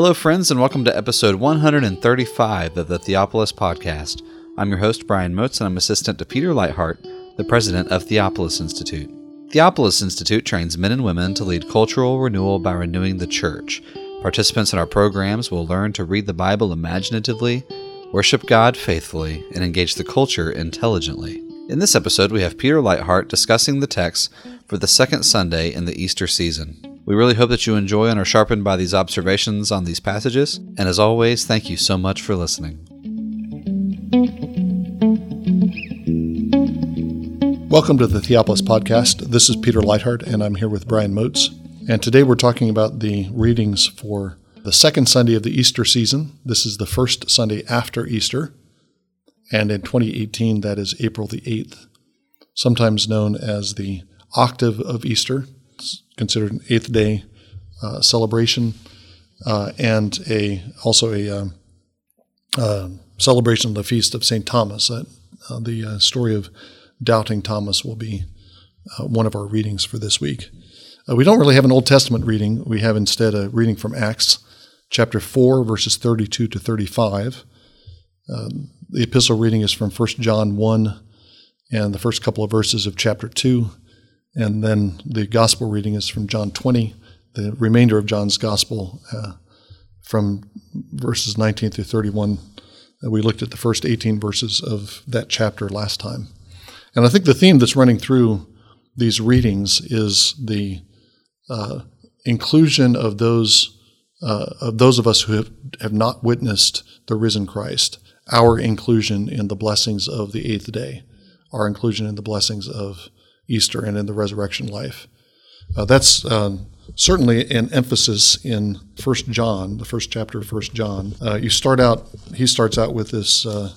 Hello, friends, and welcome to episode 135 of the Theopolis Podcast. I'm your host, Brian Moats, and I'm assistant to Peter Leithart, the president of Theopolis Institute. Theopolis Institute trains men and women to lead cultural renewal by renewing the church. Participants in our programs will learn to read the Bible imaginatively, worship God faithfully, and engage the culture intelligently. In this episode, we have Peter Leithart discussing the text for the second Sunday in the Easter season. We really hope that you enjoy and are sharpened by these observations on these passages. And as always, thank you so much for listening. Welcome to the Theopolis Podcast. This is Peter Leithart, and I'm here with Brian Moats. And today we're talking about the readings for the second Sunday of the Easter season. This is the first Sunday after Easter. And in 2018, that is April the 8th, sometimes known as the octave of Easter. It's considered an eighth day uh, celebration uh, and a also a um, uh, celebration of the feast of St. Thomas. Uh, the uh, story of doubting Thomas will be one of our readings for this week. we don't really have an Old Testament reading. We have instead a reading from Acts chapter 4, verses 32 to 35. Um, the epistle reading is from 1 John 1 and the first couple of verses of chapter 2. And then the gospel reading is from John 20, the remainder of John's gospel uh, from verses 19 through 31. Uh, we looked at the first 18 verses of that chapter last time. And I think the theme that's running through these readings is the uh, inclusion of those uh, of those of us who have, have not witnessed the risen Christ, our inclusion in the blessings of the eighth day, our inclusion in the blessings of Easter and in the resurrection life. Uh, that's um, certainly an emphasis in First John, the first chapter of First John. Uh, you start out; he starts out with this uh,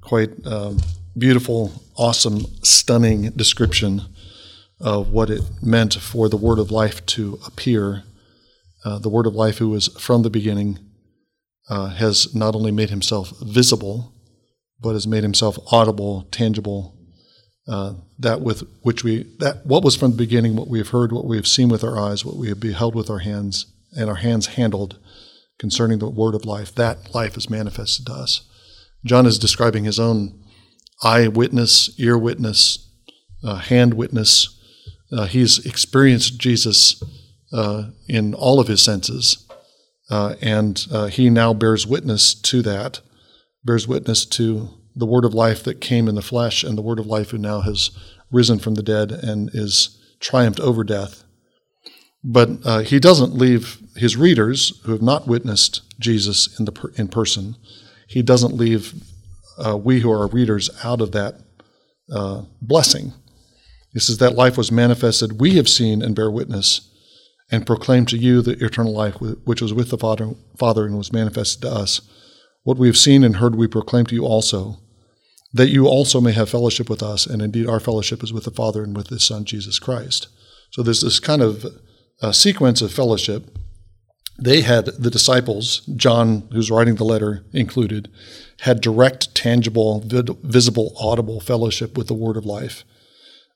quite um, beautiful, awesome, stunning description of what it meant for the Word of Life to appear. Uh, the Word of Life, who was from the beginning, uh, has not only made himself visible, but has made himself audible, tangible, uh, that with which we that what was from the beginning, what we have heard, what we have seen with our eyes, what we have beheld with our hands, and our hands handled concerning the word of life. That life is manifested to us. John is describing his own eye witness, ear witness, uh, hand witness. Uh, he's experienced Jesus uh, in all of his senses, uh, and he now bears witness to that, bears witness to the word of life that came in the flesh and the word of life who now has risen from the dead and is triumphed over death. But uh, he doesn't leave his readers who have not witnessed Jesus in, the per- in person, he doesn't leave uh, we who are readers out of that uh, blessing. He says that life was manifested, we have seen and bear witness, and proclaim to you the eternal life which was with the Father, Father and was manifested to us. What we have seen and heard we proclaim to you also, that you also may have fellowship with us. And indeed, our fellowship is with the Father and with His Son, Jesus Christ. So there's this kind of uh, sequence of fellowship. They had, the disciples, John, who's writing the letter included, had direct, tangible, vid- visible, audible fellowship with the Word of life.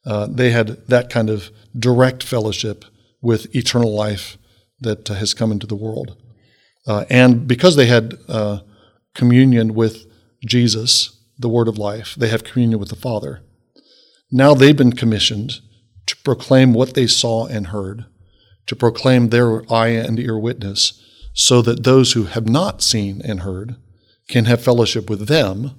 Uh, they had that kind of direct fellowship with eternal life that uh, has come into the world. Uh, and because they had uh, communion with Jesus, the word of life. They have communion with the Father. Now they've been commissioned to proclaim what they saw and heard, to proclaim their eye and ear witness, so that those who have not seen and heard can have fellowship with them.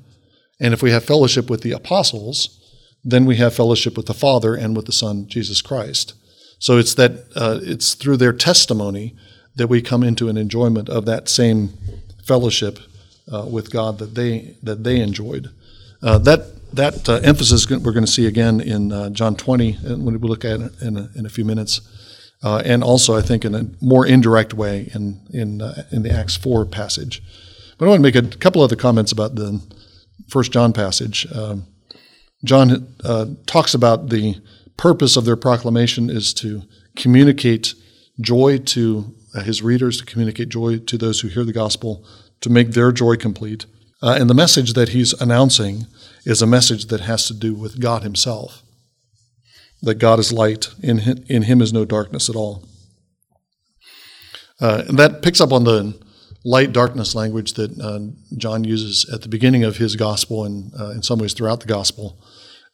And if we have fellowship with the apostles, then we have fellowship with the Father and with the Son, Jesus Christ. So it's that uh, it's through their testimony that we come into an enjoyment of that same fellowship uh, with God that they that they enjoyed. Uh, that that uh, emphasis we're going to see again in uh, John 20 when we look at it in a, in a few minutes, uh, and also I think in a more indirect way in in uh, in the Acts 4 passage. But I want to make a couple other comments about the First John passage. Um, John talks about the purpose of their proclamation is to communicate joy to his readers, to communicate joy to those who hear the gospel to make their joy complete. Uh, and the message that he's announcing is a message that has to do with God himself that God is light, in him, in him is no darkness at all. Uh, and that picks up on the light darkness language that uh, John uses at the beginning of his gospel and uh, in some ways throughout the gospel,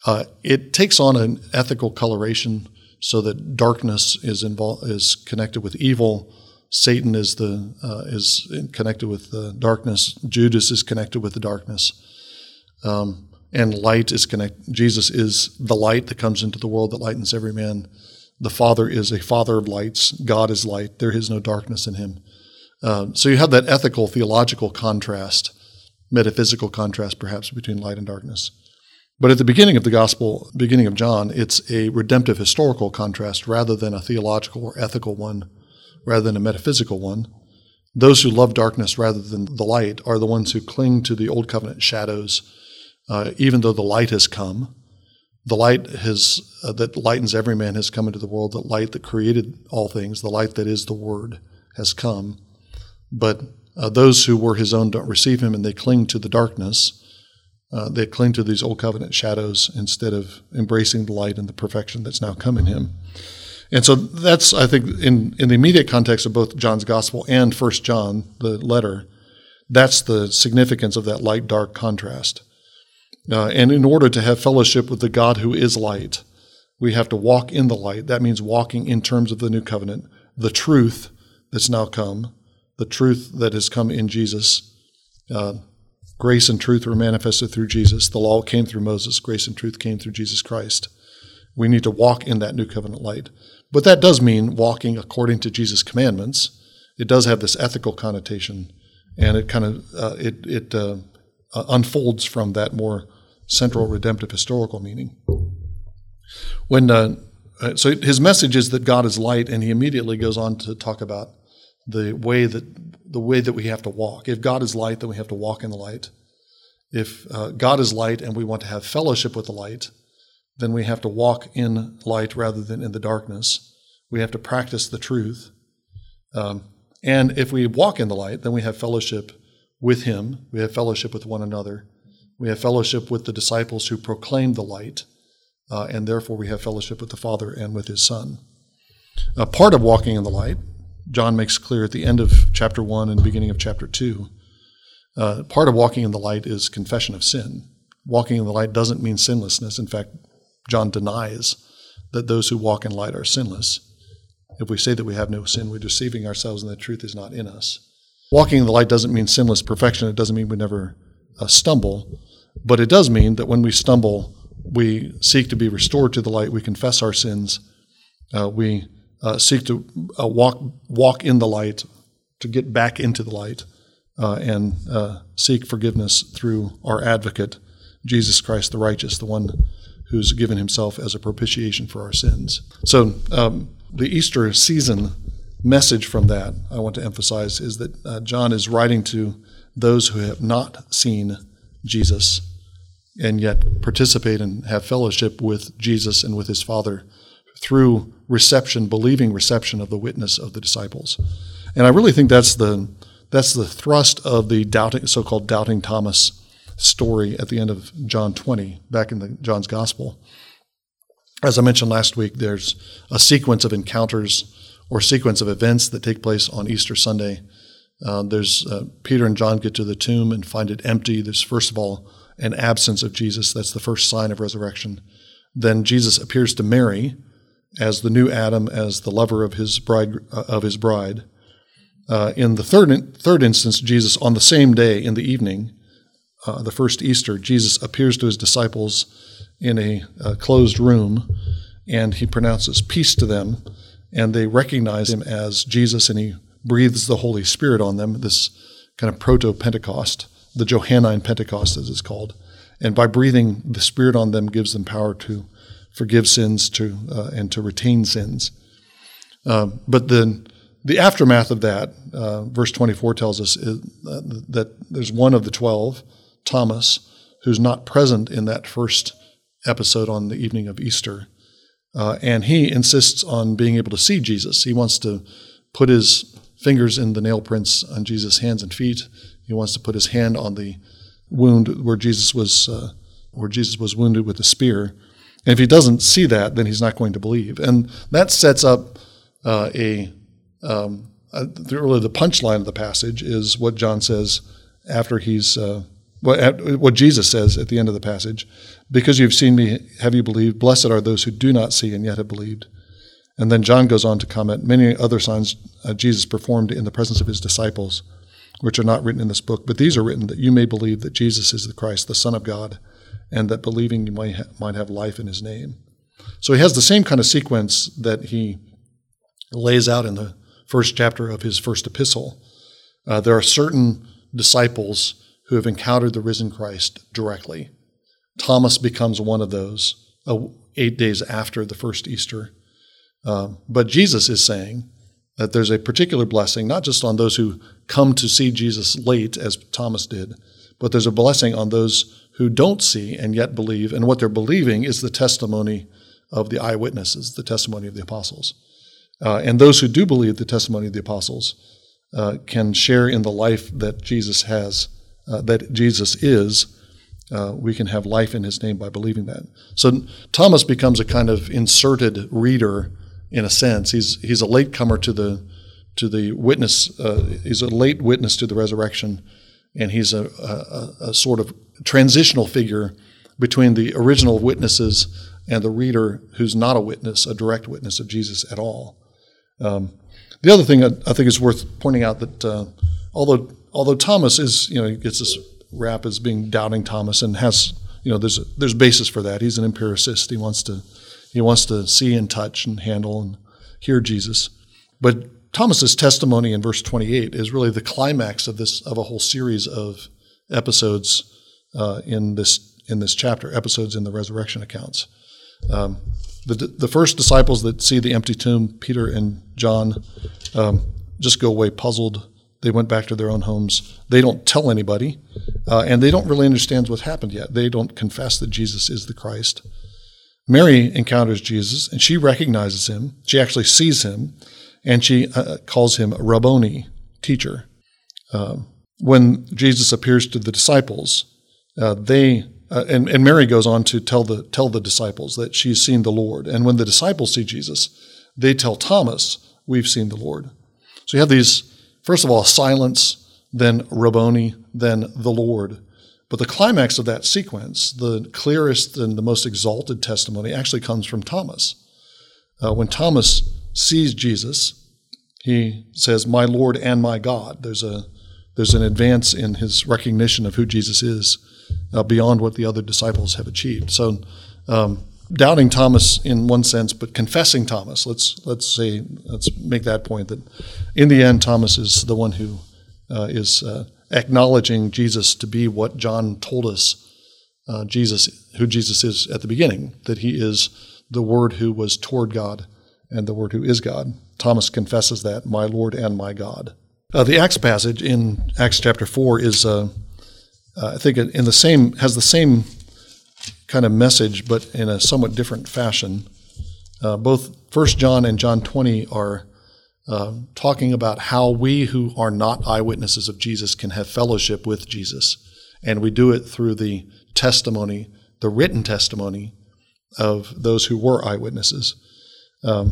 uh, it takes on an ethical coloration so that darkness is involved is connected with evil. Satan is the uh, is connected with the darkness. Judas is connected with the darkness, um, and light is connected. Jesus is the light that comes into the world that lightens every man. The Father is a Father of lights. God is light. There is no darkness in Him. Uh, so you have that ethical, theological contrast, metaphysical contrast, perhaps between light and darkness. But at the beginning of the gospel, beginning of John, it's a redemptive historical contrast rather than a theological or ethical one, rather than a metaphysical one. Those who love darkness rather than the light are the ones who cling to the old covenant shadows, uh, even though the light has come. The light has, uh, that lightens every man has come into the world, the light that created all things, the light that is the Word has come. But uh, those who were his own don't receive him and they cling to the darkness uh, they cling to these old covenant shadows instead of embracing the light and the perfection that's now come in him. And so that's, I think, in, in the immediate context of both John's gospel and First John, the letter, that's the significance of that light dark contrast. Uh, and in order to have fellowship with the God who is light, we have to walk in the light. That means walking in terms of the new covenant, the truth that's now come, the truth that has come in Jesus. Uh, Grace and truth were manifested through Jesus. The law came through Moses. Grace and truth came through Jesus Christ. We need to walk in that new covenant light. But that does mean walking according to Jesus' commandments. It does have this ethical connotation, and it kind of uh, it it uh, uh, unfolds from that more central redemptive historical meaning. When uh, uh, so his message is that God is light, and he immediately goes on to talk about the way that the way that we have to walk. If God is light, then we have to walk in the light. If uh, God is light and we want to have fellowship with the light, then we have to walk in light rather than in the darkness. We have to practice the truth. Um, and if we walk in the light, then we have fellowship with Him. We have fellowship with one another. We have fellowship with the disciples who proclaim the light. Uh, and therefore, we have fellowship with the Father and with His Son. A part of walking in the light John makes clear at the end of chapter 1 and beginning of chapter 2. Uh, part of walking in the light is confession of sin. Walking in the light doesn't mean sinlessness. In fact, John denies that those who walk in light are sinless. If we say that we have no sin, we're deceiving ourselves and the truth is not in us. Walking in the light doesn't mean sinless perfection. It doesn't mean we never uh, stumble. But it does mean that when we stumble, we seek to be restored to the light. We confess our sins. Uh, we uh, seek to uh, walk walk in the light, to get back into the light, uh, and uh, seek forgiveness through our advocate, Jesus Christ the righteous, the one who's given himself as a propitiation for our sins. So um, the Easter season message from that I want to emphasize is that uh, John is writing to those who have not seen Jesus and yet participate and have fellowship with Jesus and with his Father through reception, believing reception of the witness of the disciples. And I really think that's the that's the thrust of the doubting so-called doubting Thomas story at the end of John 20 back in the John's gospel. As I mentioned last week, there's a sequence of encounters or sequence of events that take place on Easter Sunday. Uh, there's uh, Peter and John get to the tomb and find it empty. There's first of all an absence of Jesus. That's the first sign of resurrection. Then Jesus appears to Mary, as the new Adam, as the lover of his bride. Uh, of his bride. Uh, in the third third instance, Jesus on the same day in the evening, uh, the first Easter, Jesus appears to his disciples in a, a closed room, and he pronounces peace to them, and they recognize him as Jesus, and he breathes the Holy Spirit on them. This kind of proto Pentecost, the Johannine Pentecost, as it's called, and by breathing the Spirit on them, gives them power to forgive sins to uh, and to retain sins. Uh, but then the aftermath of that, uh, verse 24 tells us is, uh, that there's one of the 12, Thomas, who's not present in that first episode on the evening of Easter. Uh, and he insists on being able to see Jesus. He wants to put his fingers in the nail prints on Jesus' hands and feet. He wants to put his hand on the wound where Jesus was uh, where Jesus was wounded with a spear. And if he doesn't see that, then he's not going to believe. And that sets up uh, a, um, the, really the punchline of the passage is what John says after he's uh, what, what Jesus says at the end of the passage. Because you've seen me, have you believed? Blessed are those who do not see and yet have believed. And then John goes on to comment many other signs uh, Jesus performed in the presence of his disciples, which are not written in this book, but these are written that you may believe that Jesus is the Christ, the Son of God, and that believing you might, ha- might have life in his name. So he has the same kind of sequence that he lays out in the first chapter of his first epistle. Uh, there are certain disciples who have encountered the risen Christ directly. Thomas becomes one of those uh, eight days after the first Easter. Um, but Jesus is saying that there's a particular blessing, not just on those who come to see Jesus late, as Thomas did, but there's a blessing on those who don't see and yet believe. And what they're believing is the testimony of the eyewitnesses, the testimony of the apostles. Uh, and those who do believe the testimony of the apostles uh, can share in the life that Jesus has, uh, that Jesus is. Uh, we can have life in his name by believing that. So Thomas becomes a kind of inserted reader in a sense. He's, he's a latecomer to the, to the witness, uh, he's a late witness to the resurrection, and he's a, a, a sort of transitional figure between the original witnesses and the reader who's not a witness, a direct witness of Jesus at all. Um, the other thing I, I, think is worth pointing out that uh, although although Thomas is you know he gets this rap as being doubting Thomas and has you know there's there's basis for that. He's an empiricist. He wants to he wants to see and touch and handle and hear Jesus. But Thomas's testimony in verse 28 is really the climax of this of a whole series of episodes uh, in this in this chapter, episodes in the resurrection accounts. Um, the, the first disciples that see the empty tomb, Peter and John, um, just go away puzzled. They went back to their own homes. They don't tell anybody, uh, and they don't really understand what's happened yet. They don't confess that Jesus is the Christ. Mary encounters Jesus, and she recognizes him. She actually sees him, and she uh, calls him Rabboni, teacher. Um, when Jesus appears to the disciples, uh, they uh, and, and Mary goes on to tell the tell the disciples that she's seen the Lord. And when the disciples see Jesus, they tell Thomas, "We've seen the Lord." So you have these first of all silence, then Rabboni, then the Lord. But the climax of that sequence, the clearest and the most exalted testimony, actually comes from Thomas. Uh, when Thomas sees Jesus, he says, "My Lord and my God." There's a there's an advance in his recognition of who Jesus is uh, beyond what the other disciples have achieved. So, um, doubting Thomas in one sense, but confessing Thomas. Let's let's say let's make that point that in the end, Thomas is the one who uh, is uh, acknowledging Jesus to be what John told us. Uh, Jesus, who Jesus is at the beginning, that he is the Word who was toward God and the Word who is God. Thomas confesses that, my Lord and my God. Uh, the Acts passage in Acts chapter 4 is uh, uh, I think in the same has the same kind of message, but in a somewhat different fashion. Uh, both First John and John 20 are uh, talking about how we who are not eyewitnesses of Jesus can have fellowship with Jesus, and we do it through the testimony, the written testimony of those who were eyewitnesses. Um,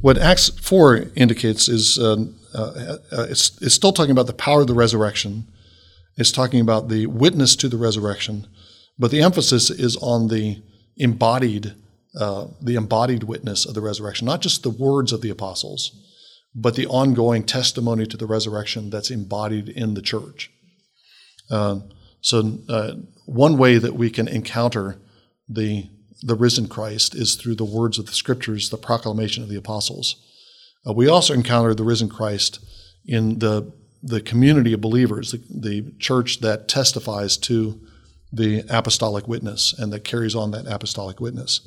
what Acts 4 indicates is uh, uh, uh, it's, it's still talking about the power of the resurrection it's talking about the witness to the resurrection, but the emphasis is on the embodied, uh, the embodied witness of the resurrection, not just the words of the apostles, but the ongoing testimony to the resurrection that's embodied in the church. Uh, so, uh, one way that we can encounter the the risen Christ is through the words of the scriptures, the proclamation of the apostles. Uh, we also encounter the risen Christ in the the community of believers, the, the church that testifies to the apostolic witness and that carries on that apostolic witness.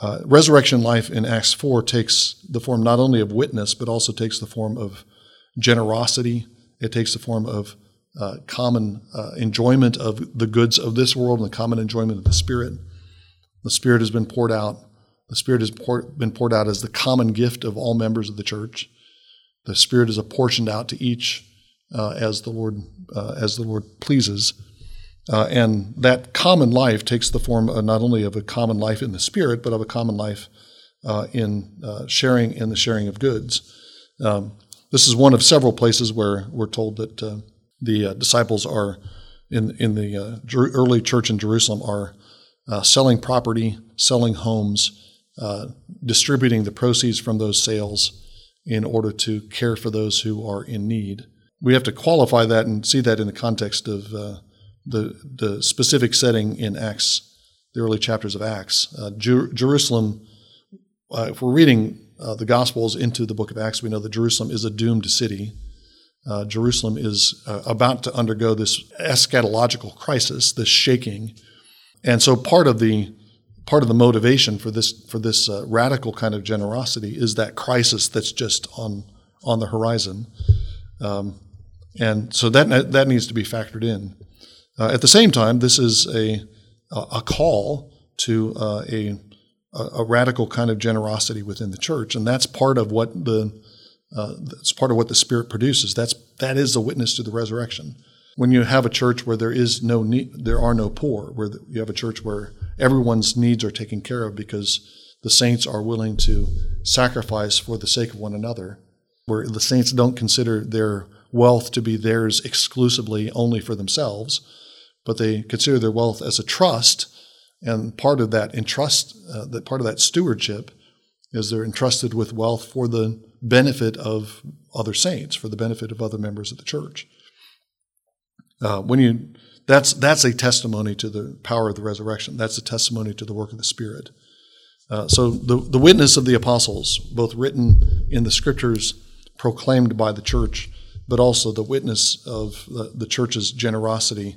Uh, resurrection life in Acts 4 takes the form not only of witness, but also takes the form of generosity. It takes the form of uh, common uh, enjoyment of the goods of this world and the common enjoyment of the Spirit. The Spirit has been poured out. The Spirit has pour, been poured out as the common gift of all members of the church. The Spirit is apportioned out to each uh, as the Lord uh, as the Lord pleases. Uh, and that common life takes the form not only of a common life in the Spirit, but of a common life uh, in uh, sharing in the sharing of goods. Um, This is one of several places where we're told that uh, the uh, disciples are in in the uh, early church in Jerusalem are selling property, selling homes, distributing the proceeds from those sales in order to care for those who are in need. We have to qualify that and see that in the context of the the specific setting in Acts, the early chapters of Acts. Uh, Jer- Jerusalem. Uh, if we're reading the Gospels into the book of Acts, we know that Jerusalem is a doomed city uh, Jerusalem is uh, about to undergo this eschatological crisis, this shaking, and so part of the part of the motivation for this for this uh, radical kind of generosity is that crisis that's just on on the horizon, um, and so that that needs to be factored in. Uh, at the same time, this is a a call to uh, a a radical kind of generosity within the church, and that's part of what the uh, that's part of what the Spirit produces. That's that is a witness to the resurrection. When you have a church where there is no need, there are no poor, where you have a church where everyone's needs are taken care of because the saints are willing to sacrifice for the sake of one another, where the saints don't consider their wealth to be theirs exclusively only for themselves, but they consider their wealth as a trust, and part of that entrust, uh, that part of that stewardship, is they're entrusted with wealth for the benefit of other saints, for the benefit of other members of the church. Uh, when you that's that's a testimony to the power of the resurrection. That's a testimony to the work of the Spirit. Uh, so the the witness of the apostles, both written in the scriptures, proclaimed by the church, but also the witness of the, the church's generosity